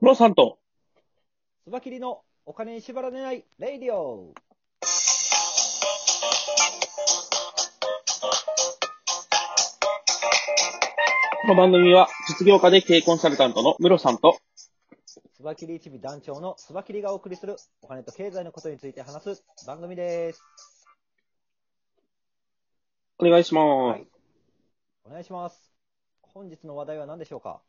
ムロさんと、つばきりのお金に縛られないレイディオ。この番組は実業家で経営コンサルタントのムロさんと、つばきり一味団長のつばきりがお送りするお金と経済のことについて話す番組です。お願いします。はいお願いします。本日の話題は何でしょうか？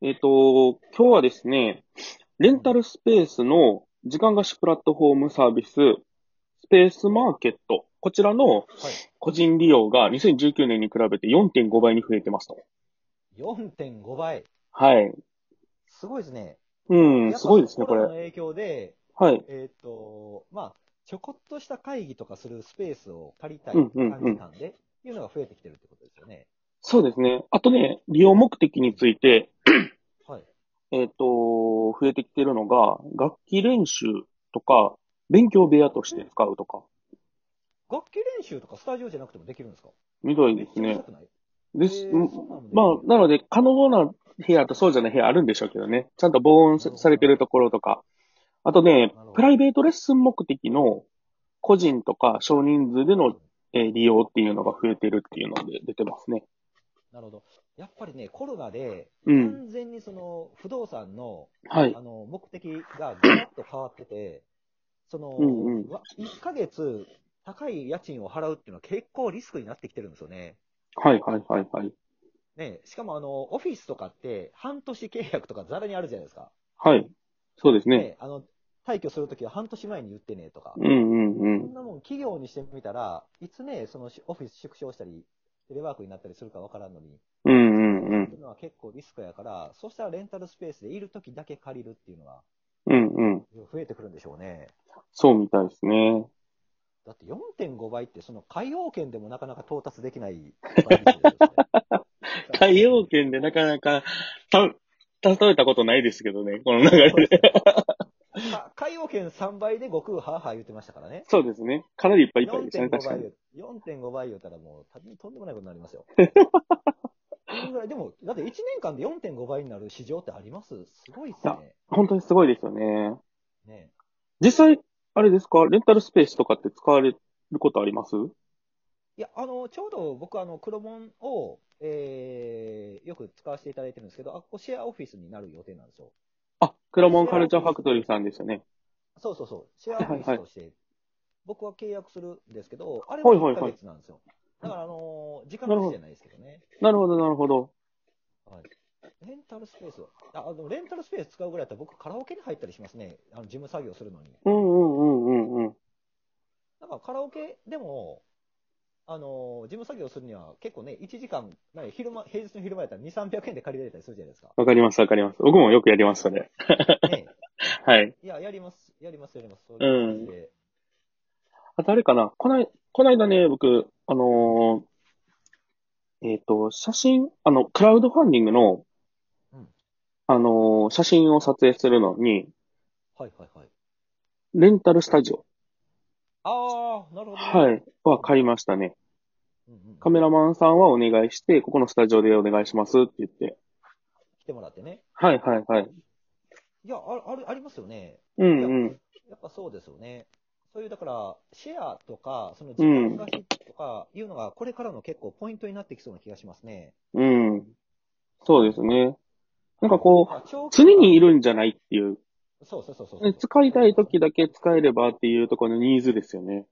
えっ、と、今日はですね、レンタルスペースの時間貸しプラットフォームサービス、スペースマーケット、こちらのはい。個人利用が2019年に比べて4.5倍に増えてますと。4.5倍。はい。すごいですね。うん、すごいですね、これ。の影響で、はい。えっ、と、まあ、ちょこっとした会議とかするスペースを借りたいうんうんで、いうのが増えてきてるってことですよね。そうですね。あとね、利用目的について、はい。えっ、と、増えてきてるのが、楽器練習とか、勉強部屋として使うとか、楽器練習とかスタジオじゃなくてもできるんですか？みたいですねです。えーまあ、なので、可能な部屋とそうじゃない部屋あるんでしょうけどね。ちゃんと防音さされてるところとか。あとねプライベートレッスン目的の個人とか少人数での、えー利用っていうのが増えてるっていうので出てますね。なるほど。やっぱりね、コロナで、うん。完全にその不動産のはいあ。の目的がガラッと変わってて、その、うんうんわ1ヶ月高い家賃を払うっていうのは結構リスクになってきてるんですよね。はいはいはいはい。ね、しかもあの、オフィスとかって半年契約とかザラにあるじゃないですか。はい。そうですね。ね、あの、退去するときは半年前に言ってねとか。うんうんうん。そんなもん企業にしてみたら、いつね、そのオフィス縮小したり、テレワークになったりするかわからんのに、うんうんうんっていうのは結構リスクやから、そしたらレンタルスペースでいるときだけ借りるっていうのはうんうん。増えてくるんでしょうね。そうみたいですね。だって4.5倍って、その海洋圏でもなかなか到達できないね。海洋圏でなかなか、た、例えたことないですけどね、この流れで。か海洋圏3倍で悟空はーはー言ってましたからね。そうですね。かなりいっぱいいっぱいですね、4.5確かに。倍言う、4.5倍言うたらもうたとんでもないことになりますよ。でも、だって1年間で4.5倍になる市場ってあります？すごいっすね。本当にすごいですよね。ね実際、あれですか？レンタルスペースとかって使われることあります？いや、あの、ちょうど僕、あの、黒門を、えー、よく使わせていただいてるんですけど、あ、ここシェアオフィスになる予定なんですよ。あ、クロモンカルチャーファクトリーさんですよね。そうそうそう。シェアオフィスとして、僕は契約するんですけど、あれはい1ははいはいヶ月なんですよ。だから、あのー時間なしじゃないですけどね。なるほど、なるほど。はい。レンタルスペースあ、あの、レンタルスペース使うぐらいだったら僕カラオケに入ったりしますね。あの、事務作業するのに。うんうんうんうんうん。なんかカラオケでも、あのー事務作業するには結構ね、1時間、何昼間、平日の昼間やったら2、300円で借りられたりするじゃないですか。わかります、わかります。僕もよくやります、それ。ね はい。いや、やります、やります、やります。そういう感じで。あとあれかなこない、こないだね、僕、あのーえっ、と、写真、あの、クラウドファンディングの、うんあのー写真を撮影するのに、はいはいはい。レンタルスタジオ、ああ、なるほど、ね。はい、は買いましたね。うんうん。カメラマンさんはお願いして、ここのスタジオでお願いしますって言って。来てもらってね。はいはいはい。いや、ああるありますよね。うんうん。やっぱそうですよね。そういう、だから、シェアとか、その時間貸しとかいうのが、これからの結構ポイントになってきそうな気がしますね。うん。そうですね。なんかこう、常にいるんじゃないっていう。そうそうそうそう。使いたい時だけ使えればっていうところのニーズですよね。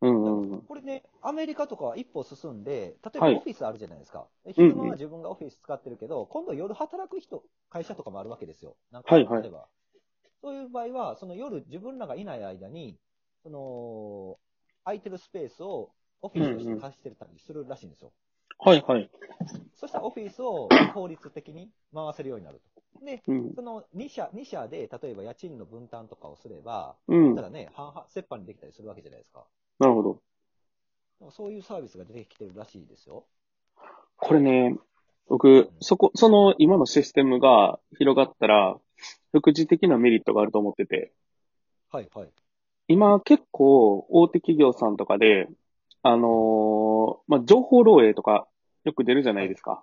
うんうんうん。これね、アメリカとかは一歩進んで、例えはいばオフィスあるじゃないですか。でうんうん昼間は自分がオフィス使ってるけど、今度夜働く人、会社とかもあるわけですよ。なんかはいはい例えば。そういう場合は、その夜自分らがいない間に、その、空いてるスペースをオフィスとして貸してたりするらしいんですよ。はいはい。そしたらオフィスを効率的に回せるようになると。で、うん。その2社、2社で、例えば家賃の分担とかをすれば、うん。たらね、半々、折半にできたりするわけじゃないですか。なるほど。そういうサービスが出てきてるらしいですよ。これね、僕、そこ、その今のシステムが広がったら、副次的なメリットがあると思ってて、はいはい。今結構大手企業さんとかで、あのーまあ、情報漏洩とかよく出るじゃないですか。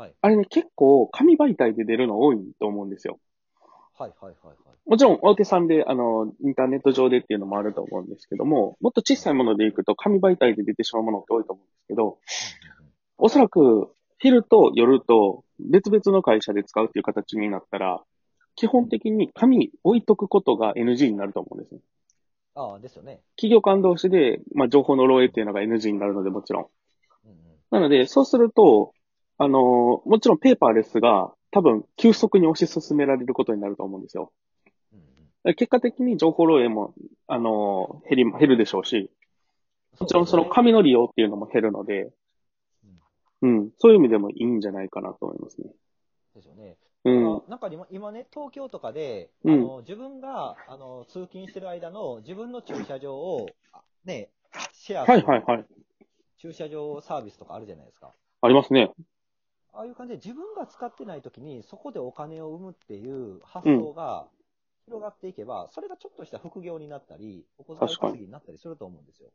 はいあれね、結構紙媒体で出るの多いと思うんですよ。はいはいはいはい。もちろん大手さんで、あの、インターネット上でっていうのもあると思うんですけども、もっと小さいものでいくと紙媒体で出てしまうものって多いと思うんですけど、おそらく昼と夜と別々の会社で使うっていう形になったら、基本的に紙置いとくことが NG になると思うんですね。ああ、ですよね。企業間同士で、まあ、情報の漏洩っていうのが NG になるので、もちろん。なので、そうすると、あのもちろんペーパーレスが多分急速に推し進められることになると思うんですよ。結果的に情報漏洩も、あの減り、減るでしょうし、もちろんその紙の利用っていうのも減るので、うん、そういう意味でもいいんじゃないかなと思いますね。ですよね。うん、あなんか今今ね、東京とかで、うんあの自分があの通勤してる間の自分の駐車場を、あね、シェアするはいはいはい。駐車場サービスとかあるじゃないですか。ありますね。ああいう感じで自分が使ってない時にそこでお金を生むっていう発想が広がっていけば、それがちょっとした副業になったり、お小遣い稼ぎになったりすると思うんですよ。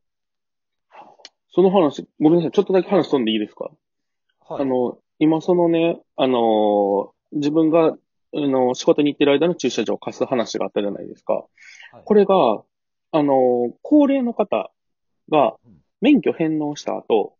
その話、ごめんなさい。ちょっとだけ話飛んでいいですか？はい。あの、今そのね、あの自分が、あの、仕事に行ってる間の駐車場を貸す話があったじゃないですか。はいこれが、あの高齢の方がうん免許返納した後、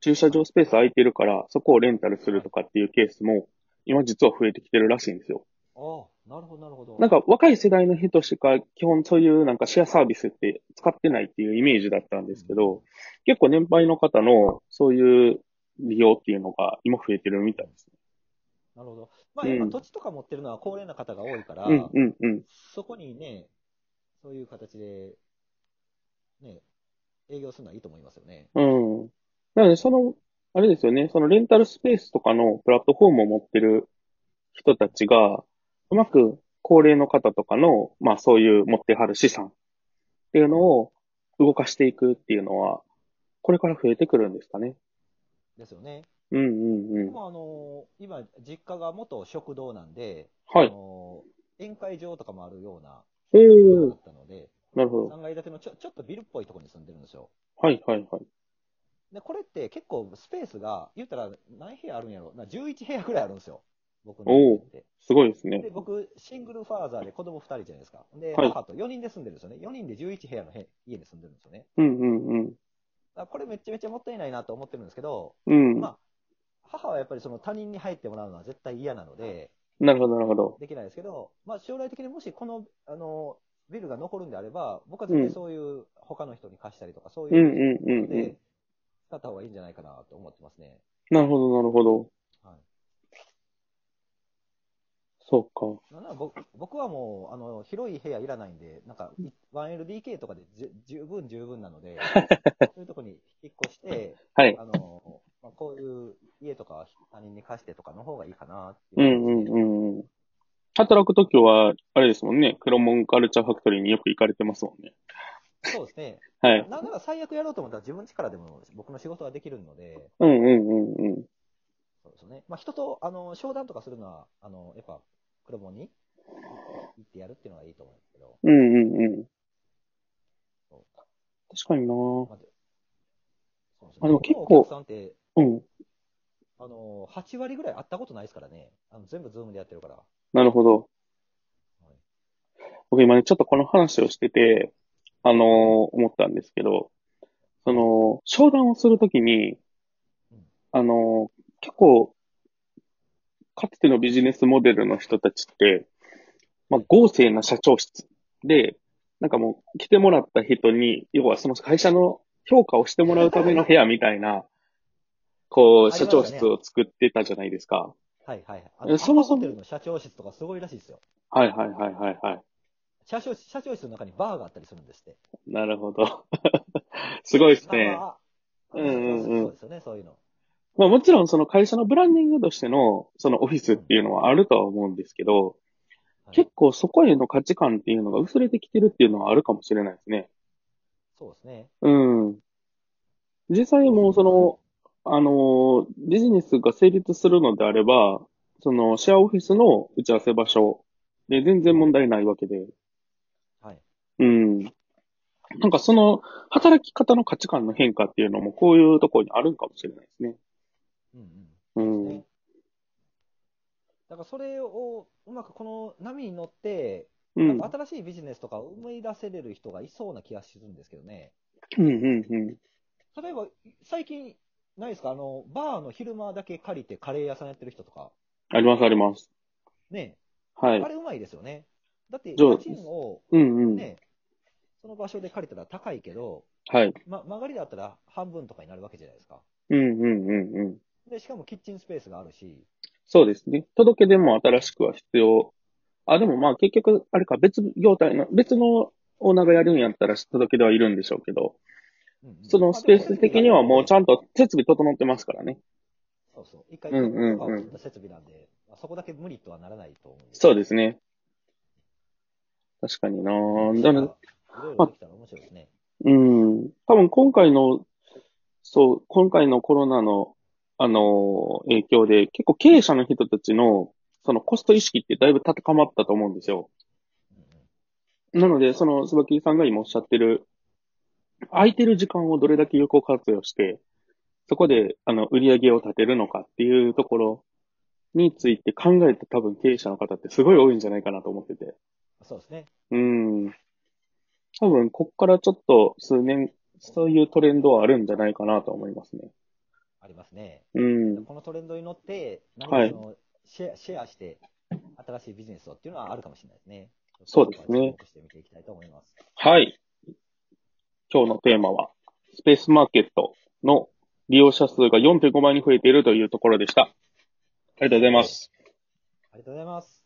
駐車場スペース空いてるから、そこをレンタルするとかっていうケースも、今実は増えてきてるらしいんですよ。ああ、なるほど、なるほど。なんか若い世代の人しか基本そういうなんかシェアサービスって使ってないっていうイメージだったんですけど、結構年配の方のそういう利用っていうのが今増えてるみたいですね。なるほど。まあ、うん今、土地とか持ってるのは高齢な方が多いから、うんうんうん。そこにね、そういう形で、ね、営業するのはいいと思いますよね。うん。なので、その、あれですよね、そのレンタルスペースとかのプラットフォームを持ってる人たちが、うまく高齢の方とかの、まあそういう持ってはる資産っていうのを動かしていくっていうのは、これから増えてくるんですかね。ですよね。うんうんうん。まあ、あの今、実家が元食堂なんで、あはい。の宴会場とかもあるようなおだーっ、たので、なるほど。3階建てのちょちょっとビルっぽいところに住んでるんですよ。はいはいはい。で、これって結構スペースが、言ったら何部屋あるんやろな ?11 部屋ぐらいあるんですよ。僕の家って。すごいですねで、。僕、シングルファーザーで子供2人じゃないですか。で、はい母と4人で住んでるんですよね。4人で11部屋のへ家に住んでるんですよね。うんうんうん。だからこれめちゃめちゃもったいないなと思ってるんですけど、うん。まあ、母はやっぱりその他人に入ってもらうのは絶対嫌なので、なるほどなるほど。できないですけど、まあ、将来的にもしこの、あの、ビルが残るんであれば、僕は絶対そういう他の人に貸したりとか、そううんいううんうんうんで、使った方がいいんじゃないかなと思ってますね。なるほどなるほど。はい。そうか。なんなら僕僕はもう、あの、広い部屋いらないんで、なんか、い 1LDK とかで十分十分なので、そういうとこに引っ越して、はい。あの、まあ、こういう家とか他人に貸してとかの方がいいかなってういうんうんうんうん。働くときは、あれですもんね。黒門カルチャーファクトリーによく行かれてますもんね。そうですね。はい。なんなら最悪やろうと思ったら自分力でも僕の仕事はできるので、うんうんうんうん。そうですね。まあ、人と、あの、商談とかするのは、あの、やっぱ、黒門に行ってやるっていうのがいいと思うんですけど、うんうんうん。そう確かになまあでそうですね。あでも結構お客さんって、うん。あの、8割ぐらい会ったことないですからね。あの全部ズームでやってるから。なるほどはい。僕今ね、ちょっとこの話をしてて、あのー思ったんですけど、その、商談をするときにうん、あのー結構、かつてのビジネスモデルの人たちって、まあ、豪勢な社長室で、なんかもう来てもらった人に、要はその会社の評価をしてもらうための部屋みたいな、こう、社長室を作ってたじゃないですか。はいはい。あえの、そもそも社長室とかすごいらしいですよ。はいはいはいはいはい。社長社長室の中にバーがあったりするんですって。なるほど。すごいですね。まあうんうんうんそうですよね、そういうの。まあもちろんその会社のブランディングとしてのそのオフィスっていうのはあるとは思うんですけど、はい結構そこへの価値観っていうのが薄れてきてるっていうのはあるかもしれないですね。そうですね。うん。実際もうその、あの、ビジネスが成立するのであれば、そのシェアオフィスの打ち合わせ場所で全然問題ないわけで、はい。うん。なんかその働き方の価値観の変化っていうのもこういうところにあるんかもしれないですね。うんうん。うん。ねだからそれをうまくこの波に乗って、新しいビジネスとかを生み出せれる人がいそうな気がするんですけどね。うん、うん、うん。例えば、最近、ないですか？あの、バーの昼間だけ借りてカレー屋さんやってる人とか。あります、あります。ね。はいあ。れうまいですよね。だって、家賃をうん、うん。ね、その場所で借りたら高いけど、はい。ま、曲がりだったら半分とかになるわけじゃないですか。うん、うん、うん、うん。で、しかもキッチンスペースがあるし、そうですね。届け出も新しくは必要。あ、でもまあ結局、あれか、別業態の、別のオーナーがやるんやったら届け出はいるんでしょうけど、うんうんそのスペース的にはもうちゃんと設備整ってますからね。そうそう。一回、うんうんうん設備なんで、まあそこだけ無理とはならないと思うそうですね。確かになぁ。だから、いろいろできたら面白いですね。うん。多分今回の、そう、今回のコロナの、あのー影響で、結構経営者の人たちの、そのコスト意識ってだいぶ高まったと思うんですよ。なので、その、椿さんが今おっしゃってる、空いてる時間をどれだけ有効活用して、そこで、あの、売り上げを立てるのかっていうところについて考えて多分経営者の方ってすごい多いんじゃないかなと思ってて。そうですね。うん。多分、こっからちょっと数年、そういうトレンドはあるんじゃないかなと思いますね。ありますね。うん。このトレンドに乗って、何はいかそのシェアシェアして、新しいビジネスをっていうのはあるかもしれないですね。そうですねして見ていきたいと思います。はい。今日のテーマは、スペースマーケットの利用者数が4.5倍に増えているというところでした。ありがとうございます。ありがとうございます。